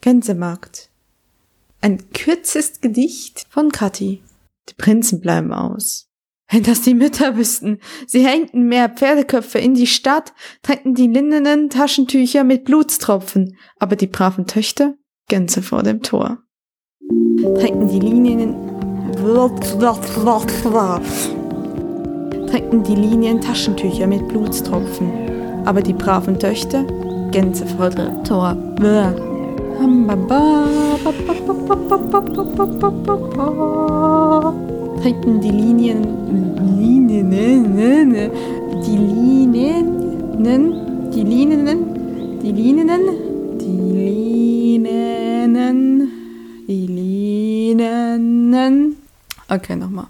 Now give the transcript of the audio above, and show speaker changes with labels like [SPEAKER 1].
[SPEAKER 1] Gänsemarkt. Ein kürzes Gedicht von Kathi. Die Prinzen bleiben aus. Wenn das die Mütter wüssten. Sie hängten mehr Pferdeköpfe in die Stadt, tränkten die linnenen Taschentücher mit Blutstropfen, aber die braven Töchter Gänse vor dem Tor. Tränkten die Linien tränkten die Linien Taschentücher mit Blutstropfen, aber die braven Töchter Gänseviertel Tor. trinken die Linien, Linien, die Linien, die Linien, die Linien, die Linien, die Linien. Okay, nochmal.